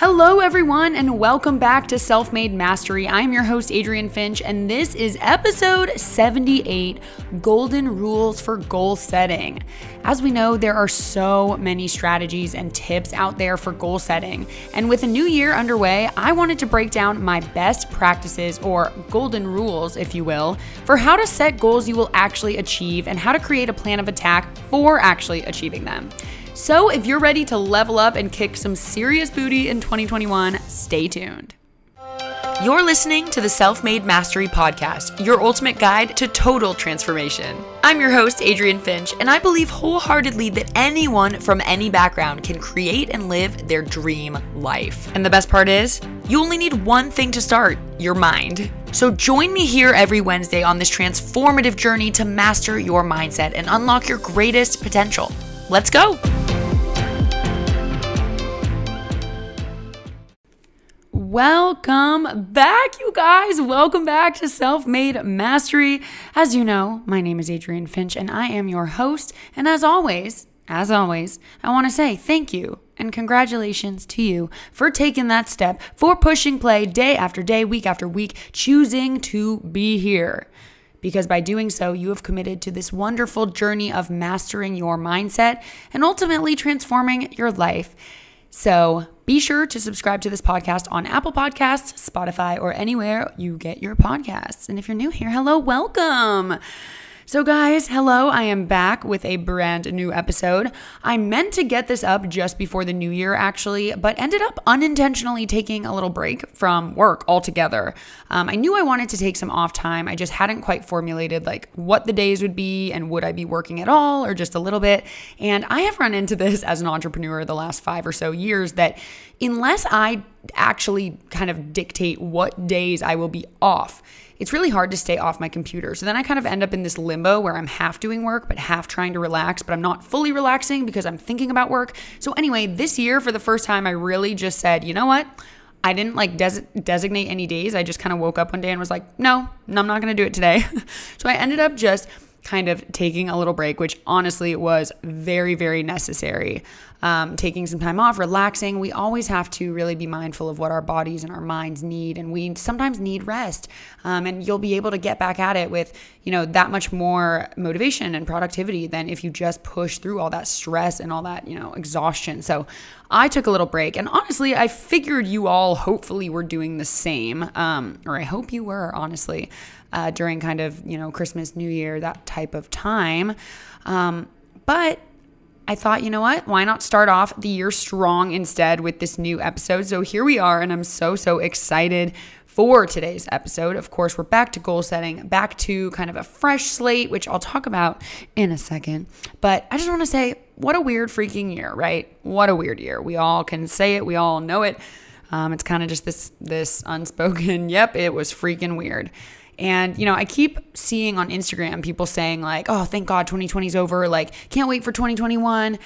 Hello, everyone, and welcome back to Self Made Mastery. I'm your host, Adrienne Finch, and this is episode 78 Golden Rules for Goal Setting. As we know, there are so many strategies and tips out there for goal setting. And with a new year underway, I wanted to break down my best practices or golden rules, if you will, for how to set goals you will actually achieve and how to create a plan of attack for actually achieving them. So, if you're ready to level up and kick some serious booty in 2021, stay tuned. You're listening to the Self Made Mastery Podcast, your ultimate guide to total transformation. I'm your host, Adrienne Finch, and I believe wholeheartedly that anyone from any background can create and live their dream life. And the best part is, you only need one thing to start your mind. So join me here every Wednesday on this transformative journey to master your mindset and unlock your greatest potential. Let's go! Welcome back, you guys. Welcome back to Self Made Mastery. As you know, my name is Adrienne Finch and I am your host. And as always, as always, I want to say thank you and congratulations to you for taking that step, for pushing play day after day, week after week, choosing to be here. Because by doing so, you have committed to this wonderful journey of mastering your mindset and ultimately transforming your life. So be sure to subscribe to this podcast on Apple Podcasts, Spotify, or anywhere you get your podcasts. And if you're new here, hello, welcome. So, guys, hello, I am back with a brand new episode. I meant to get this up just before the new year, actually, but ended up unintentionally taking a little break from work altogether. Um, I knew I wanted to take some off time. I just hadn't quite formulated like what the days would be and would I be working at all or just a little bit. And I have run into this as an entrepreneur the last five or so years that unless I actually kind of dictate what days I will be off, it's really hard to stay off my computer. So then I kind of end up in this limbo where I'm half doing work, but half trying to relax, but I'm not fully relaxing because I'm thinking about work. So anyway, this year, for the first time, I really just said, you know what? I didn't like des- designate any days. I just kind of woke up one day and was like, no, no I'm not going to do it today. so I ended up just kind of taking a little break, which honestly was very, very necessary. Um, taking some time off, relaxing. We always have to really be mindful of what our bodies and our minds need, and we sometimes need rest. Um, and you'll be able to get back at it with, you know, that much more motivation and productivity than if you just push through all that stress and all that, you know, exhaustion. So I took a little break, and honestly, I figured you all hopefully were doing the same, um, or I hope you were, honestly uh, during kind of, you know, Christmas, New Year, that type of time. Um, but I thought, you know what? Why not start off the year strong instead with this new episode? So here we are, and I'm so, so excited for today's episode. Of course, we're back to goal setting, back to kind of a fresh slate, which I'll talk about in a second. But I just want to say, what a weird freaking year, right? What a weird year. We all can say it, we all know it. Um, it's kind of just this this unspoken. Yep, it was freaking weird. And, you know, I keep seeing on Instagram people saying, like, oh, thank God 2020 is over. Like, can't wait for 2021,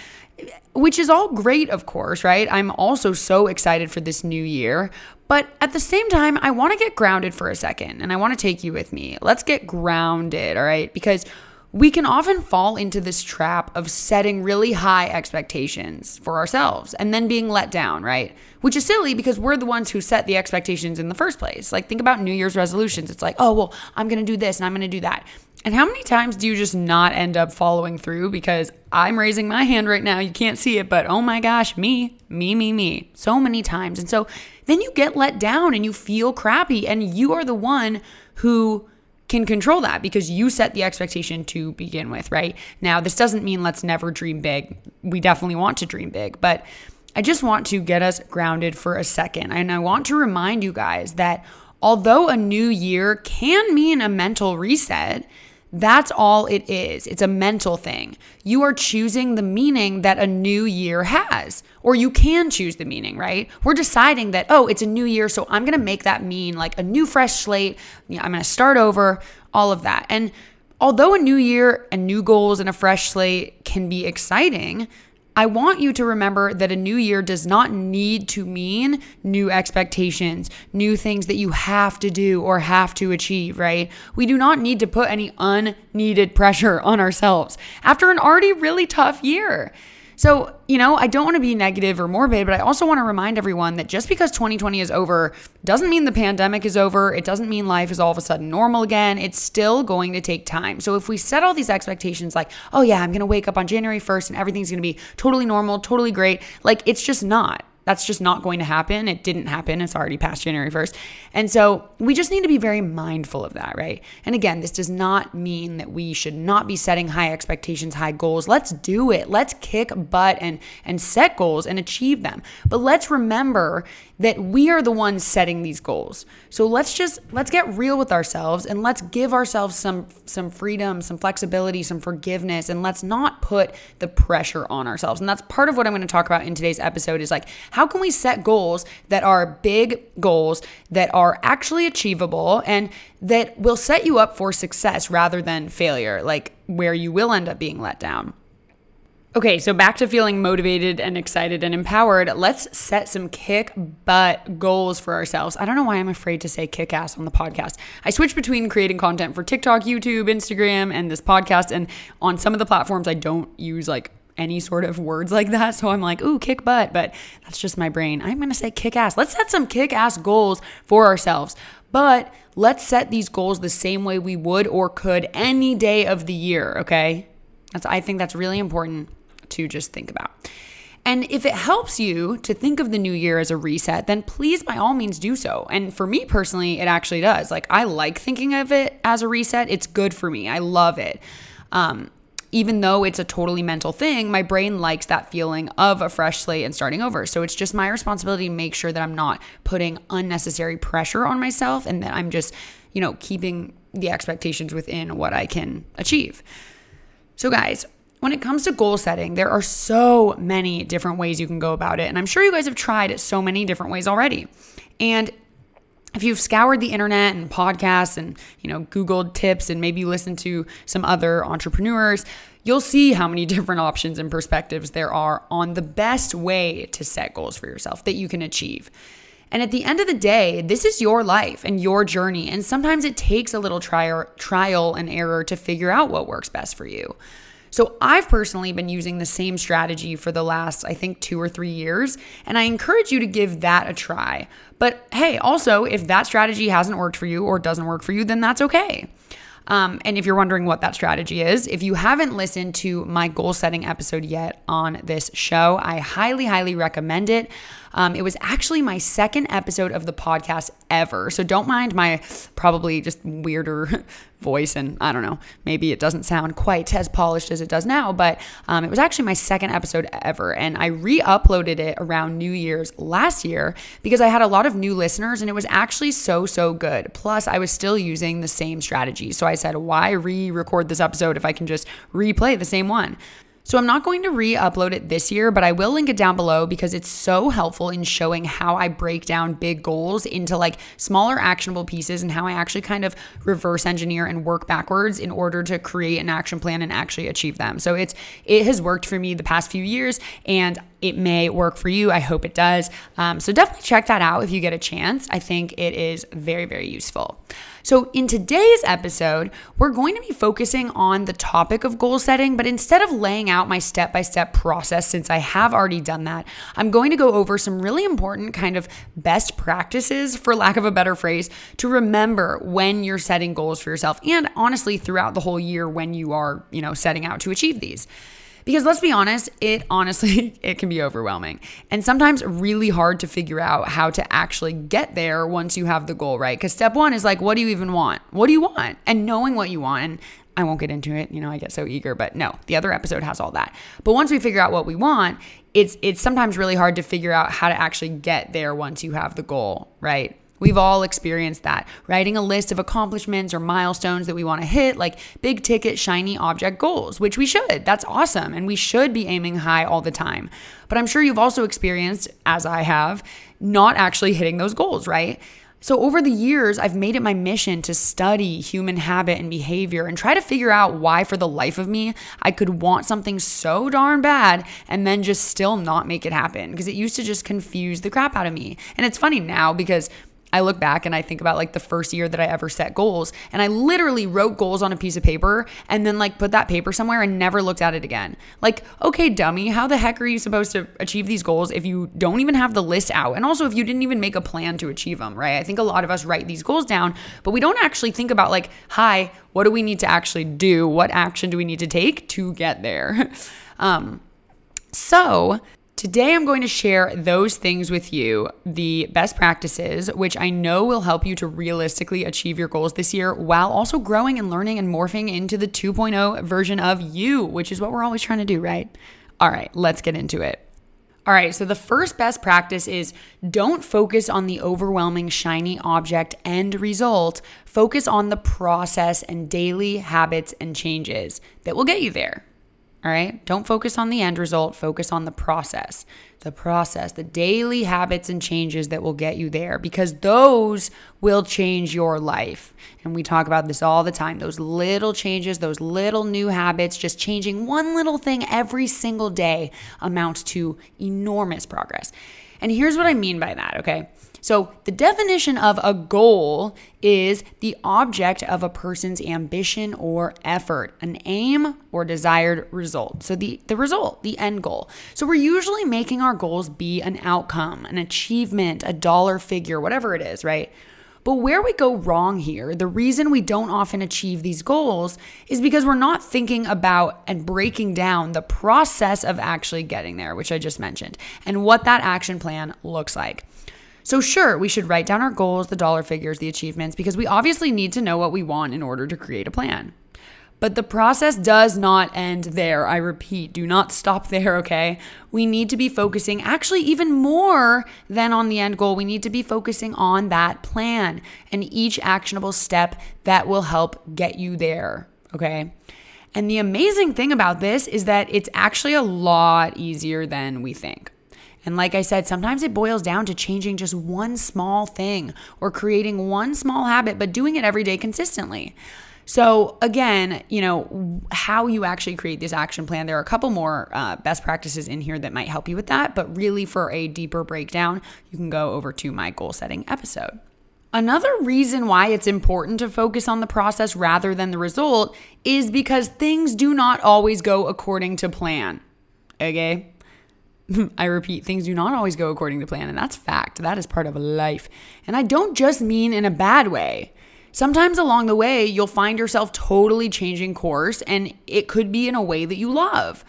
which is all great, of course, right? I'm also so excited for this new year. But at the same time, I want to get grounded for a second and I want to take you with me. Let's get grounded, all right? Because we can often fall into this trap of setting really high expectations for ourselves and then being let down, right? Which is silly because we're the ones who set the expectations in the first place. Like, think about New Year's resolutions. It's like, oh, well, I'm going to do this and I'm going to do that. And how many times do you just not end up following through? Because I'm raising my hand right now. You can't see it, but oh my gosh, me, me, me, me. So many times. And so then you get let down and you feel crappy, and you are the one who can control that because you set the expectation to begin with, right? Now, this doesn't mean let's never dream big. We definitely want to dream big, but I just want to get us grounded for a second. And I want to remind you guys that although a new year can mean a mental reset, that's all it is. It's a mental thing. You are choosing the meaning that a new year has, or you can choose the meaning, right? We're deciding that, oh, it's a new year, so I'm going to make that mean like a new fresh slate. I'm going to start over, all of that. And although a new year and new goals and a fresh slate can be exciting, I want you to remember that a new year does not need to mean new expectations, new things that you have to do or have to achieve, right? We do not need to put any unneeded pressure on ourselves after an already really tough year. So, you know, I don't want to be negative or morbid, but I also want to remind everyone that just because 2020 is over doesn't mean the pandemic is over. It doesn't mean life is all of a sudden normal again. It's still going to take time. So, if we set all these expectations like, oh, yeah, I'm going to wake up on January 1st and everything's going to be totally normal, totally great, like it's just not. That's just not going to happen. It didn't happen. It's already past January 1st. And so we just need to be very mindful of that, right? And again, this does not mean that we should not be setting high expectations, high goals. Let's do it. Let's kick butt and and set goals and achieve them. But let's remember that we are the ones setting these goals. So let's just let's get real with ourselves and let's give ourselves some some freedom, some flexibility, some forgiveness and let's not put the pressure on ourselves. And that's part of what I'm going to talk about in today's episode is like how can we set goals that are big goals that are actually achievable and that will set you up for success rather than failure, like where you will end up being let down. Okay, so back to feeling motivated and excited and empowered. Let's set some kick butt goals for ourselves. I don't know why I'm afraid to say kick ass on the podcast. I switch between creating content for TikTok, YouTube, Instagram, and this podcast. And on some of the platforms, I don't use like any sort of words like that. So I'm like, ooh, kick butt. But that's just my brain. I'm to say kick ass. Let's set some kick ass goals for ourselves. But let's set these goals the same way we would or could any day of the year. Okay. That's, I think that's really important to just think about. And if it helps you to think of the new year as a reset, then please, by all means, do so. And for me personally, it actually does. Like, I like thinking of it as a reset. It's good for me. I love it. Um, even though it's a totally mental thing, my brain likes that feeling of a fresh slate and starting over. So it's just my responsibility to make sure that I'm not putting unnecessary pressure on myself and that I'm just, you know, keeping the expectations within what I can achieve. So, guys, when it comes to goal setting, there are so many different ways you can go about it. And I'm sure you guys have tried so many different ways already. And if you've scoured the internet and podcasts and you know googled tips and maybe listened to some other entrepreneurs you'll see how many different options and perspectives there are on the best way to set goals for yourself that you can achieve and at the end of the day this is your life and your journey and sometimes it takes a little trial trial and error to figure out what works best for you so I've personally been using the same strategy for the last, I think, two or three years. And I encourage you to give that a try. But hey, also, if that strategy hasn't worked for you or doesn't work for you, then that's okay. Um, and if you're wondering what that strategy is, if you haven't listened to my goal setting episode yet on this show, I highly, highly recommend it. Um, it was actually my second episode of the podcast ever. So don't mind my probably just weirder voice. And I don't know, maybe it doesn't sound quite as polished as it does now, but um, it was actually my second episode ever. And I re uploaded it around New Year's last year because I had a lot of new listeners and it was actually so, so good. Plus, I was still using the same strategy. So I said, why re record this episode if I can just replay the same one? So I'm not going to re upload it this year, but I will link it down below because it's so helpful in showing how I break down big goals into like smaller actionable pieces and how I actually kind of reverse engineer and work backwards in order to create an action plan and actually achieve them. So it's it has worked for me the past few years and it may work for you. I hope it does. Um, so definitely check that out if you get a chance. I think it is very, very useful. So, in today's episode, we're going to be focusing on the topic of goal setting, but instead of laying out my step by step process, since I have already done that, I'm going to go over some really important kind of best practices, for lack of a better phrase, to remember when you're setting goals for yourself and honestly throughout the whole year when you are, you know, setting out to achieve these. Because let's be honest, it honestly it can be overwhelming and sometimes really hard to figure out how to actually get there once you have the goal, right? Cuz step 1 is like what do you even want? What do you want? And knowing what you want and I won't get into it, you know, I get so eager, but no, the other episode has all that. But once we figure out what we want, it's it's sometimes really hard to figure out how to actually get there once you have the goal, right? We've all experienced that. Writing a list of accomplishments or milestones that we want to hit, like big ticket, shiny object goals, which we should. That's awesome. And we should be aiming high all the time. But I'm sure you've also experienced, as I have, not actually hitting those goals, right? So, over the years, I've made it my mission to study human habit and behavior and try to figure out why, for the life of me, I could want something so darn bad and then just still not make it happen because it used to just confuse the crap out of me. And it's funny now because I look back and I think about like the first year that I ever set goals and I literally wrote goals on a piece of paper and then like put that paper somewhere and never looked at it again. Like, okay, dummy, how the heck are you supposed to achieve these goals if you don't even have the list out? And also if you didn't even make a plan to achieve them, right? I think a lot of us write these goals down, but we don't actually think about like, hi, what do we need to actually do? What action do we need to take to get there? um, so, Today, I'm going to share those things with you the best practices, which I know will help you to realistically achieve your goals this year while also growing and learning and morphing into the 2.0 version of you, which is what we're always trying to do, right? All right, let's get into it. All right, so the first best practice is don't focus on the overwhelming shiny object end result. Focus on the process and daily habits and changes that will get you there. All right. Don't focus on the end result, focus on the process. The process, the daily habits and changes that will get you there because those will change your life. And we talk about this all the time. Those little changes, those little new habits, just changing one little thing every single day amounts to enormous progress. And here's what I mean by that, okay? So, the definition of a goal is the object of a person's ambition or effort, an aim or desired result. So, the, the result, the end goal. So, we're usually making our goals be an outcome, an achievement, a dollar figure, whatever it is, right? But where we go wrong here, the reason we don't often achieve these goals is because we're not thinking about and breaking down the process of actually getting there, which I just mentioned, and what that action plan looks like. So, sure, we should write down our goals, the dollar figures, the achievements, because we obviously need to know what we want in order to create a plan. But the process does not end there. I repeat, do not stop there, okay? We need to be focusing actually even more than on the end goal. We need to be focusing on that plan and each actionable step that will help get you there, okay? And the amazing thing about this is that it's actually a lot easier than we think. And like I said, sometimes it boils down to changing just one small thing or creating one small habit, but doing it every day consistently. So, again, you know, how you actually create this action plan, there are a couple more uh, best practices in here that might help you with that. But really, for a deeper breakdown, you can go over to my goal setting episode. Another reason why it's important to focus on the process rather than the result is because things do not always go according to plan. Okay? I repeat, things do not always go according to plan, and that's fact. That is part of life. And I don't just mean in a bad way. Sometimes along the way, you'll find yourself totally changing course, and it could be in a way that you love.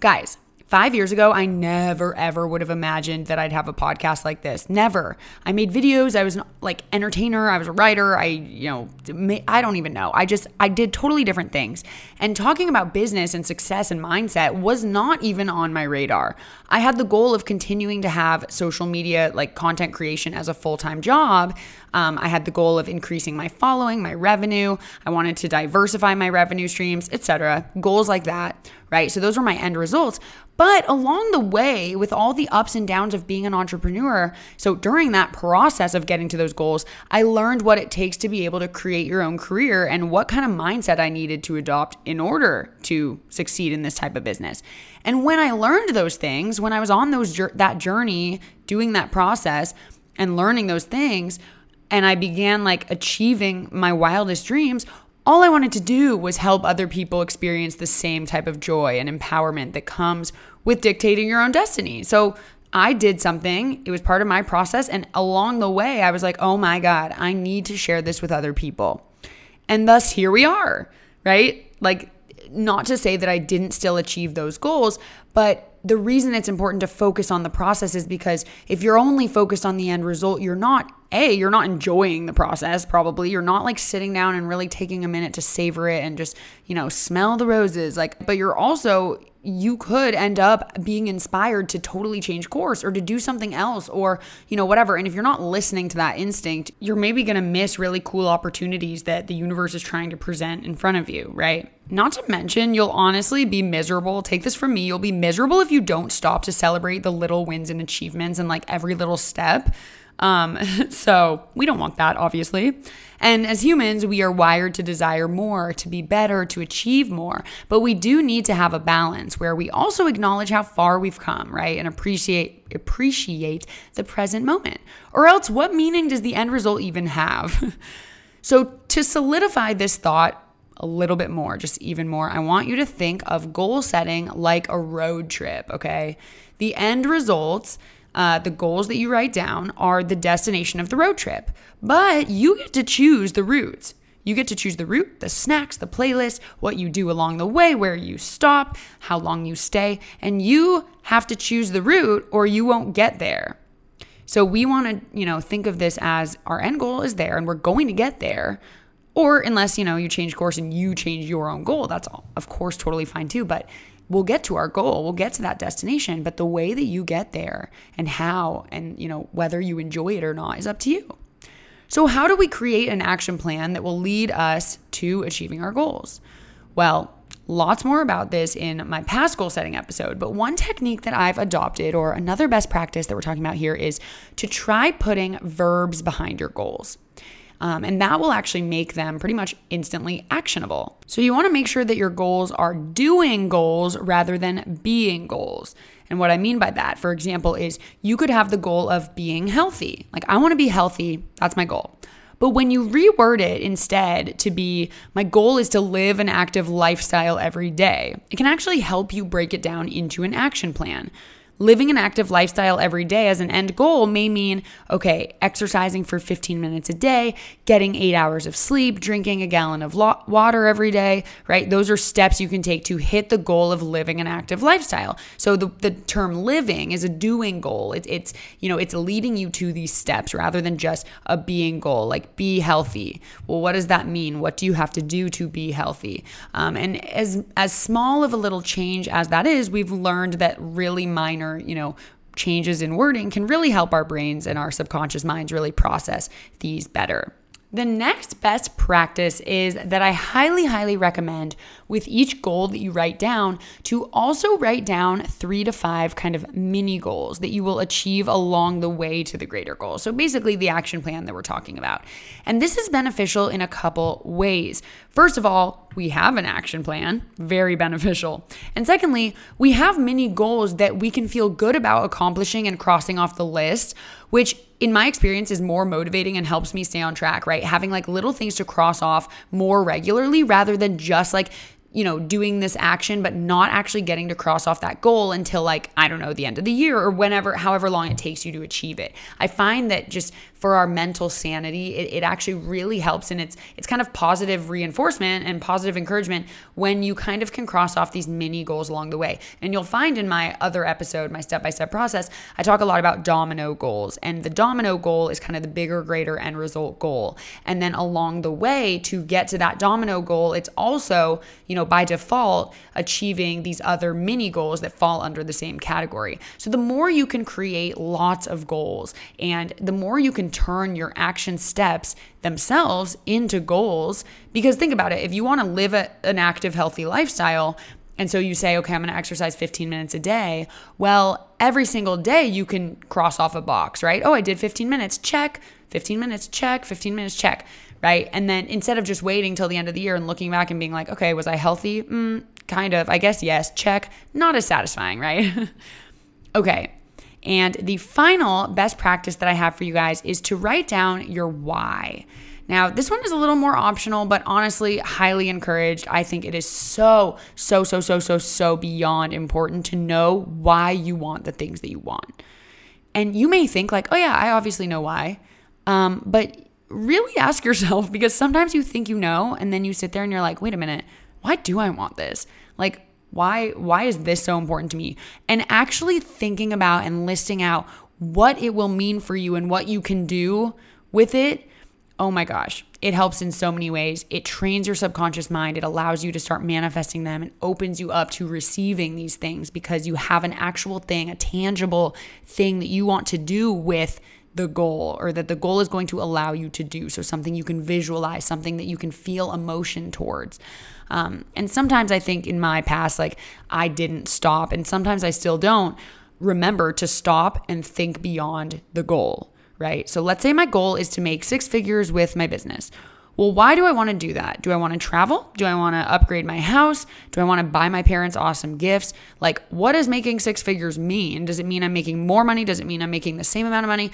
Guys, Five years ago, I never ever would have imagined that I'd have a podcast like this. Never. I made videos. I was an, like entertainer. I was a writer. I, you know, I don't even know. I just, I did totally different things. And talking about business and success and mindset was not even on my radar. I had the goal of continuing to have social media, like content creation as a full time job. Um, I had the goal of increasing my following, my revenue. I wanted to diversify my revenue streams, etc. Goals like that, right? So those were my end results. But along the way, with all the ups and downs of being an entrepreneur, so during that process of getting to those goals, I learned what it takes to be able to create your own career and what kind of mindset I needed to adopt in order to succeed in this type of business. And when I learned those things, when I was on those that journey, doing that process and learning those things, and I began like achieving my wildest dreams, all I wanted to do was help other people experience the same type of joy and empowerment that comes with dictating your own destiny. So I did something, it was part of my process. And along the way, I was like, oh my God, I need to share this with other people. And thus, here we are, right? Like, not to say that I didn't still achieve those goals, but the reason it's important to focus on the process is because if you're only focused on the end result, you're not a you're not enjoying the process probably. You're not like sitting down and really taking a minute to savor it and just you know smell the roses like but you're also you could end up being inspired to totally change course or to do something else or you know whatever. And if you're not listening to that instinct you're maybe going to miss really cool opportunities that the universe is trying to present in front of you right? Not to mention you'll honestly be miserable. Take this from me. You'll be miserable if you don't stop to celebrate the little wins and achievements and like every little step Um, so we don't want that, obviously. And as humans, we are wired to desire more, to be better, to achieve more. But we do need to have a balance where we also acknowledge how far we've come, right? And appreciate appreciate the present moment. Or else what meaning does the end result even have? so to solidify this thought, a little bit more, just even more, I want you to think of goal setting like a road trip, okay? The end results uh, the goals that you write down are the destination of the road trip, but you get to choose the routes. You get to choose the route, the snacks, the playlist, what you do along the way, where you stop, how long you stay, and you have to choose the route or you won't get there. So we want to, you know, think of this as our end goal is there and we're going to get there. Or unless, you know, you change course and you change your own goal, that's of course totally fine too, but we'll get to our goal, we'll get to that destination, but the way that you get there and how and you know whether you enjoy it or not is up to you. So how do we create an action plan that will lead us to achieving our goals? Well, lots more about this in my past goal setting episode, but one technique that I've adopted or another best practice that we're talking about here is to try putting verbs behind your goals. Um, and that will actually make them pretty much instantly actionable. So you want to make sure that your goals are doing goals rather than being goals. And what I mean by that, for example, is you could have the goal of being healthy. Like, I want to be healthy, that's my goal. But when you reword it instead to be, my goal is to live an active lifestyle every day, it can actually help you break it down into an action plan. Living an active lifestyle every day as an end goal may mean, okay, exercising for 15 minutes a day, getting eight hours of sleep, drinking a gallon of lo- water every day, right? Those are steps you can take to hit the goal of living an active lifestyle. So the, the term living is a doing goal. It, it's, you know, it's leading you to these steps rather than just a being goal, like be healthy. Well, what does that mean? What do you have to do to be healthy? Um, and as, as small of a little change as that is, we've learned that really minor you know, changes in wording can really help our brains and our subconscious minds really process these better. The next best practice is that I highly, highly recommend with each goal that you write down to also write down three to five kind of mini goals that you will achieve along the way to the greater goal. So basically, the action plan that we're talking about. And this is beneficial in a couple ways. First of all, we have an action plan, very beneficial. And secondly, we have many goals that we can feel good about accomplishing and crossing off the list, which in my experience is more motivating and helps me stay on track, right? Having like little things to cross off more regularly rather than just like you know, doing this action, but not actually getting to cross off that goal until like, I don't know, the end of the year or whenever, however long it takes you to achieve it. I find that just for our mental sanity, it, it actually really helps. And it's, it's kind of positive reinforcement and positive encouragement when you kind of can cross off these mini goals along the way. And you'll find in my other episode, my step by step process, I talk a lot about domino goals. And the domino goal is kind of the bigger, greater end result goal. And then along the way to get to that domino goal, it's also, you know, by default, achieving these other mini goals that fall under the same category. So the more you can create lots of goals and the more you can turn your action steps themselves into goals, because think about it, if you want to live a, an active, healthy lifestyle, and so you say, okay, I'm going to exercise 15 minutes a day. Well, every single day you can cross off a box, right? Oh, I did 15 minutes, check. 15 minutes, check. 15 minutes, check right? And then instead of just waiting till the end of the year and looking back and being like, okay, was I healthy? Mm, kind of. I guess yes. Check. Not as satisfying, right? okay. And the final best practice that I have for you guys is to write down your why. Now, this one is a little more optional, but honestly, highly encouraged. I think it is so, so, so, so, so, so beyond important to know why you want the things that you want. And you may think, like, oh, yeah, I obviously know why. Um, but really ask yourself because sometimes you think you know and then you sit there and you're like, "Wait a minute. Why do I want this?" Like why why is this so important to me? And actually thinking about and listing out what it will mean for you and what you can do with it. Oh my gosh, it helps in so many ways. It trains your subconscious mind. It allows you to start manifesting them and opens you up to receiving these things because you have an actual thing, a tangible thing that you want to do with the goal or that the goal is going to allow you to do. So, something you can visualize, something that you can feel emotion towards. Um, and sometimes I think in my past, like I didn't stop, and sometimes I still don't remember to stop and think beyond the goal right? So let's say my goal is to make six figures with my business. Well, why do I want to do that? Do I want to travel? Do I want to upgrade my house? Do I want to buy my parents awesome gifts? Like, what does making six figures mean? Does it mean I'm making more money? Does it mean I'm making the same amount of money?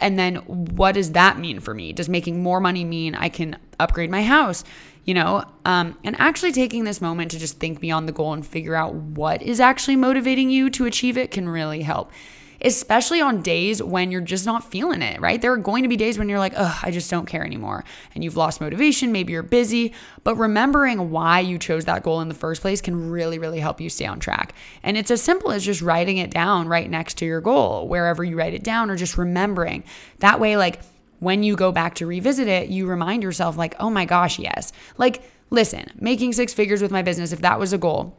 And then what does that mean for me? Does making more money mean I can upgrade my house? You know, um, and actually taking this moment to just think beyond the goal and figure out what is actually motivating you to achieve it can really help especially on days when you're just not feeling it, right? There are going to be days when you're like, oh, I just don't care anymore. And you've lost motivation. Maybe you're busy. But remembering why you chose that goal in the first place can really, really help you stay on track. And it's as simple as just writing it down right next to your goal, wherever you write it down, or just remembering. That way, like, when you go back to revisit it, you remind yourself, like, oh my gosh, yes. Like, listen, making six figures with my business, if that was a goal,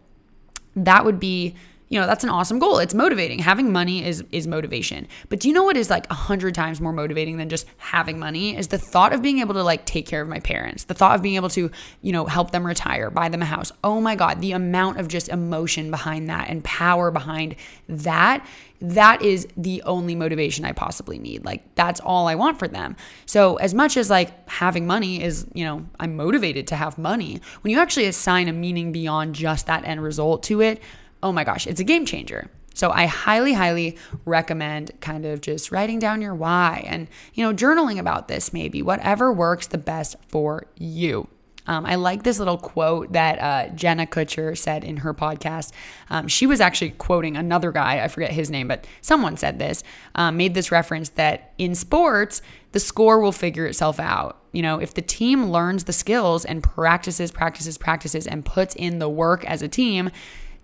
that would be you know that's an awesome goal. It's motivating. Having money is is motivation. But do you know what is like a hundred times more motivating than just having money? Is the thought of being able to like take care of my parents the thought of being able to you know help them retire buy them a house. Oh my god the amount of just emotion behind that and power behind that that is the only motivation I possibly need. Like that's all I want for them. So as much as like having money is, you know, I'm motivated to have money, when you actually assign a meaning beyond just that end result to it, oh my gosh, it's a game changer. So I highly, highly recommend kind of just writing down your why and, you know, journaling about this maybe, whatever works the best for you. Um, I like this little quote that uh, Jenna Kutcher said in her podcast. Um, she was actually quoting another guy, I forget his name, but someone said this, um, made this reference that in sports, the score will figure itself out. You know, if the team learns the skills and practices, practices, practices, and puts in the work as a team,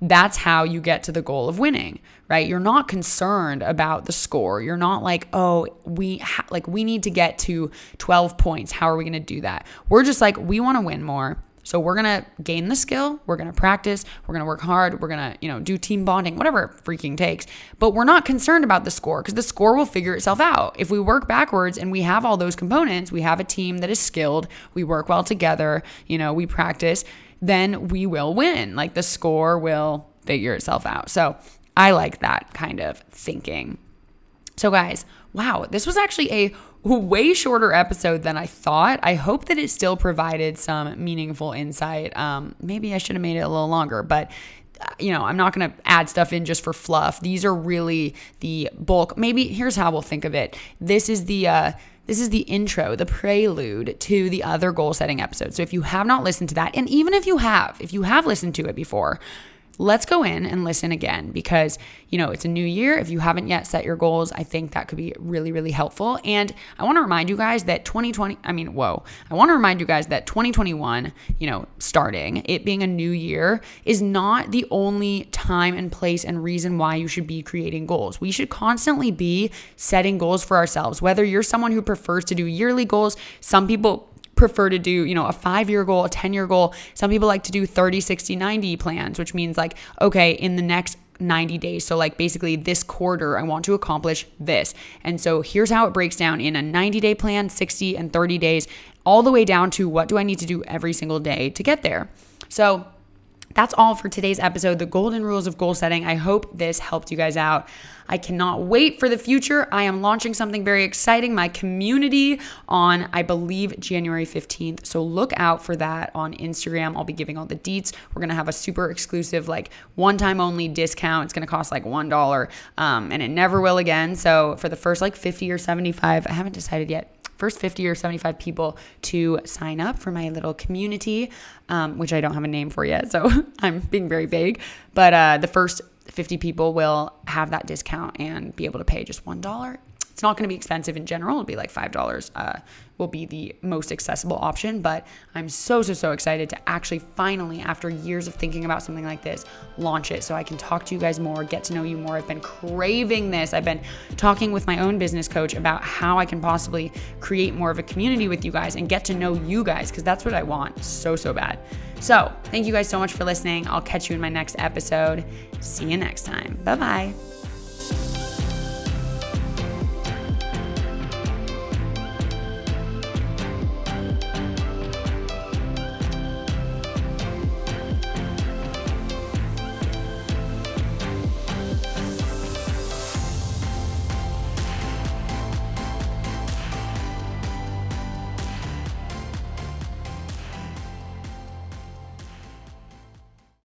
that's how you get to the goal of winning, right? You're not concerned about the score. You're not like, "Oh, we ha- like we need to get to 12 points. How are we going to do that?" We're just like, "We want to win more." So we're going to gain the skill, we're going to practice, we're going to work hard, we're going to, you know, do team bonding, whatever it freaking takes. But we're not concerned about the score cuz the score will figure itself out. If we work backwards and we have all those components, we have a team that is skilled, we work well together, you know, we practice, then we will win. Like the score will figure itself out. So I like that kind of thinking. So, guys, wow, this was actually a way shorter episode than I thought. I hope that it still provided some meaningful insight. Um, maybe I should have made it a little longer, but you know, I'm not going to add stuff in just for fluff. These are really the bulk. Maybe here's how we'll think of it. This is the uh, this is the intro, the prelude to the other goal setting episode. So if you have not listened to that, and even if you have, if you have listened to it before, let's go in and listen again because you know it's a new year. If you haven't yet set your goals i think that could be really really helpful. And i want to remind you guys that 2020 i mean whoa. I want to remind you guys that 2021 you know starting it being a new year is not the only time and place and reason why you should be creating goals. We should constantly be setting goals for ourselves. Whether you're someone who prefers to do yearly goals some people prefer to do, you know, a five year goal, a 10 year goal. Some people like to do 30, 60, 90 plans, which means like, okay, in the next 90 days. So, like, basically, this quarter, I want to accomplish this. And so, here's how it breaks down in a 90 day plan, 60 and 30 days, all the way down to what do I need to do every single day to get there. So, that's all for today's episode, the golden rules of goal setting. I hope this helped you guys out. I cannot wait for the future. I am launching something very exciting, my community on, I believe, January 15th. So look out for that on Instagram. I'll be giving all the deets. We're going to have a super exclusive, like one time only discount. It's going to cost like $1, um, and it never will again. So for the first like 50 or 75, I haven't decided yet first 50 or 75 people to sign up for my little community, um, which I don't have a name for yet. So I'm being very vague. But uh, the first 50 people will have that discount and be able to pay just $1 it's not going to be expensive in general. It'll be like $5 uh, will be the most accessible option. But I'm so, so, so excited to actually finally, after years of thinking about something like this, launch it so I can talk to you guys more, get to know you more. I've been craving this. I've been talking with my own business coach about how I can possibly create more of a community with you guys and get to know you guys because that's what I want so, so bad. So, thank you guys so much for listening. I'll catch you in my next episode. See you next time. Bye bye.